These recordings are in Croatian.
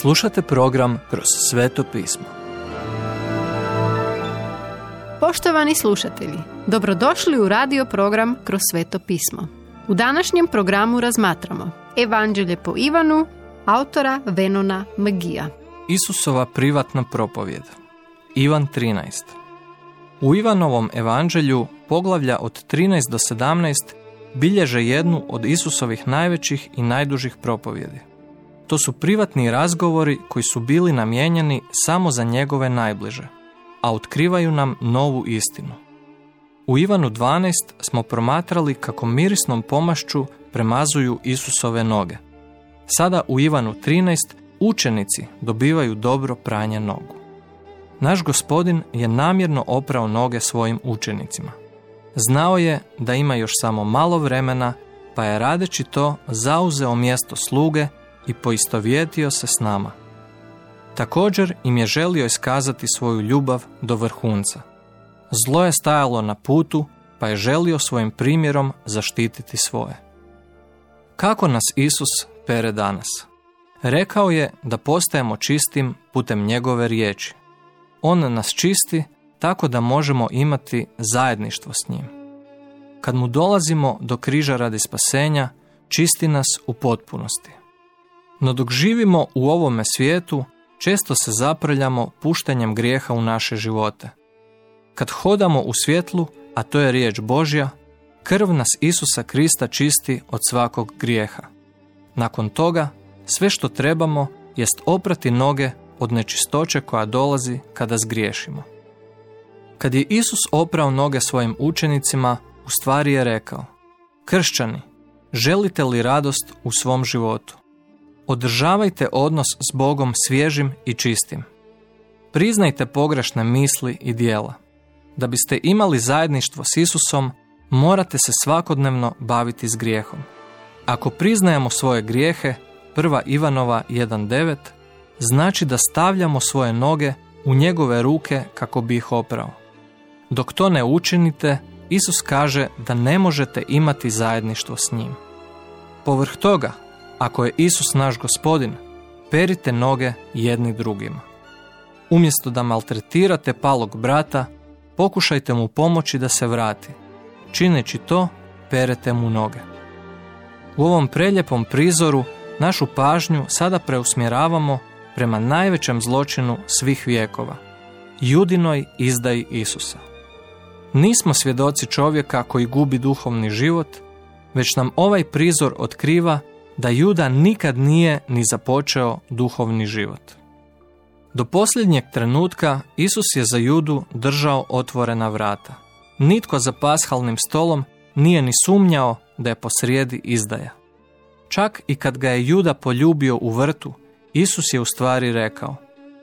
Slušate program Kroz sveto pismo. Poštovani slušatelji, dobrodošli u radio program Kroz sveto pismo. U današnjem programu razmatramo Evanđelje po Ivanu, autora Venona Magija. Isusova privatna propovjed. Ivan 13. U Ivanovom evanđelju poglavlja od 13 do 17 bilježe jednu od Isusovih najvećih i najdužih propovjedi. To su privatni razgovori koji su bili namijenjeni samo za njegove najbliže, a otkrivaju nam novu istinu. U Ivanu 12 smo promatrali kako mirisnom pomašću premazuju Isusove noge. Sada u Ivanu 13 učenici dobivaju dobro pranje nogu. Naš gospodin je namjerno oprao noge svojim učenicima. Znao je da ima još samo malo vremena, pa je radeći to zauzeo mjesto sluge i poistovjetio se s nama. Također im je želio iskazati svoju ljubav do vrhunca. Zlo je stajalo na putu, pa je želio svojim primjerom zaštititi svoje. Kako nas Isus pere danas? Rekao je da postajemo čistim putem njegove riječi. On nas čisti tako da možemo imati zajedništvo s njim. Kad mu dolazimo do križa radi spasenja, čisti nas u potpunosti. No dok živimo u ovome svijetu, često se zaprljamo puštanjem grijeha u naše živote. Kad hodamo u svjetlu, a to je riječ Božja, krv nas Isusa Krista čisti od svakog grijeha. Nakon toga, sve što trebamo jest oprati noge od nečistoće koja dolazi kada zgriješimo. Kad je Isus oprao noge svojim učenicima, u stvari je rekao Kršćani, želite li radost u svom životu? Održavajte odnos s Bogom svježim i čistim. Priznajte pogrešne misli i dijela. Da biste imali zajedništvo s Isusom, morate se svakodnevno baviti s grijehom. Ako priznajemo svoje grijehe, prva Ivanova 1.9, znači da stavljamo svoje noge u njegove ruke kako bi ih oprao. Dok to ne učinite, Isus kaže da ne možete imati zajedništvo s njim. Povrh toga, ako je Isus naš gospodin, perite noge jedni drugima. Umjesto da maltretirate palog brata, pokušajte mu pomoći da se vrati. Čineći to, perete mu noge. U ovom preljepom prizoru našu pažnju sada preusmjeravamo prema najvećem zločinu svih vijekova, judinoj izdaji Isusa. Nismo svjedoci čovjeka koji gubi duhovni život, već nam ovaj prizor otkriva da Juda nikad nije ni započeo duhovni život. Do posljednjeg trenutka Isus je za Judu držao otvorena vrata. Nitko za pashalnim stolom nije ni sumnjao da je posrijedi izdaja. Čak i kad ga je Juda poljubio u vrtu, Isus je u stvari rekao,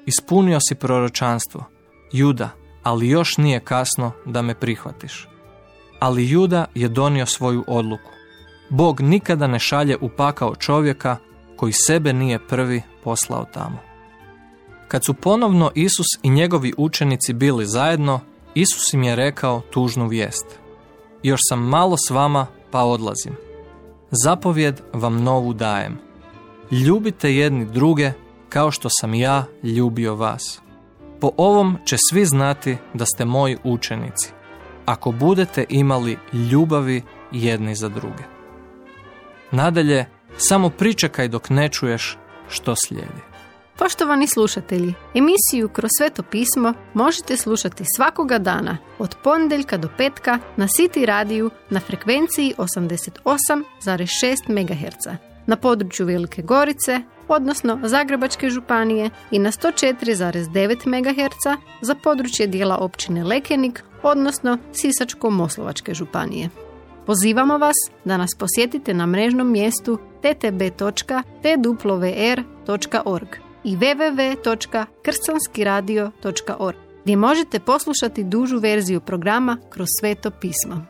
ispunio si proročanstvo, Juda, ali još nije kasno da me prihvatiš. Ali Juda je donio svoju odluku. Bog nikada ne šalje u pakao čovjeka koji sebe nije prvi poslao tamo. Kad su ponovno Isus i njegovi učenici bili zajedno, Isus im je rekao tužnu vijest. Još sam malo s vama, pa odlazim. Zapovjed vam novu dajem. Ljubite jedni druge kao što sam ja ljubio vas. Po ovom će svi znati da ste moji učenici, ako budete imali ljubavi jedni za druge. Nadalje, samo pričekaj dok ne čuješ što slijedi. Poštovani slušatelji, emisiju Kroz sveto pismo možete slušati svakoga dana od ponedjeljka do petka na City radiju na frekvenciji 88,6 MHz na području Velike Gorice, odnosno Zagrebačke županije i na 104,9 MHz za područje dijela općine Lekenik, odnosno Sisačko-Moslovačke županije. Pozivamo vas da nas posjetite na mrežnom mjestu ttb.twr.org i www.kršćanskiradio.org gdje možete poslušati dužu verziju programa kroz sveto pismo.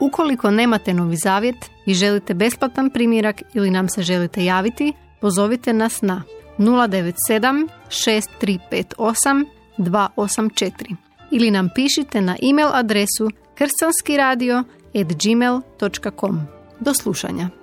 Ukoliko nemate novi zavjet i želite besplatan primjerak ili nam se želite javiti, pozovite nas na 097 6358 284 ili nam pišite na e-mail adresu kršćanskiradio.gmail.com. Do slušanja.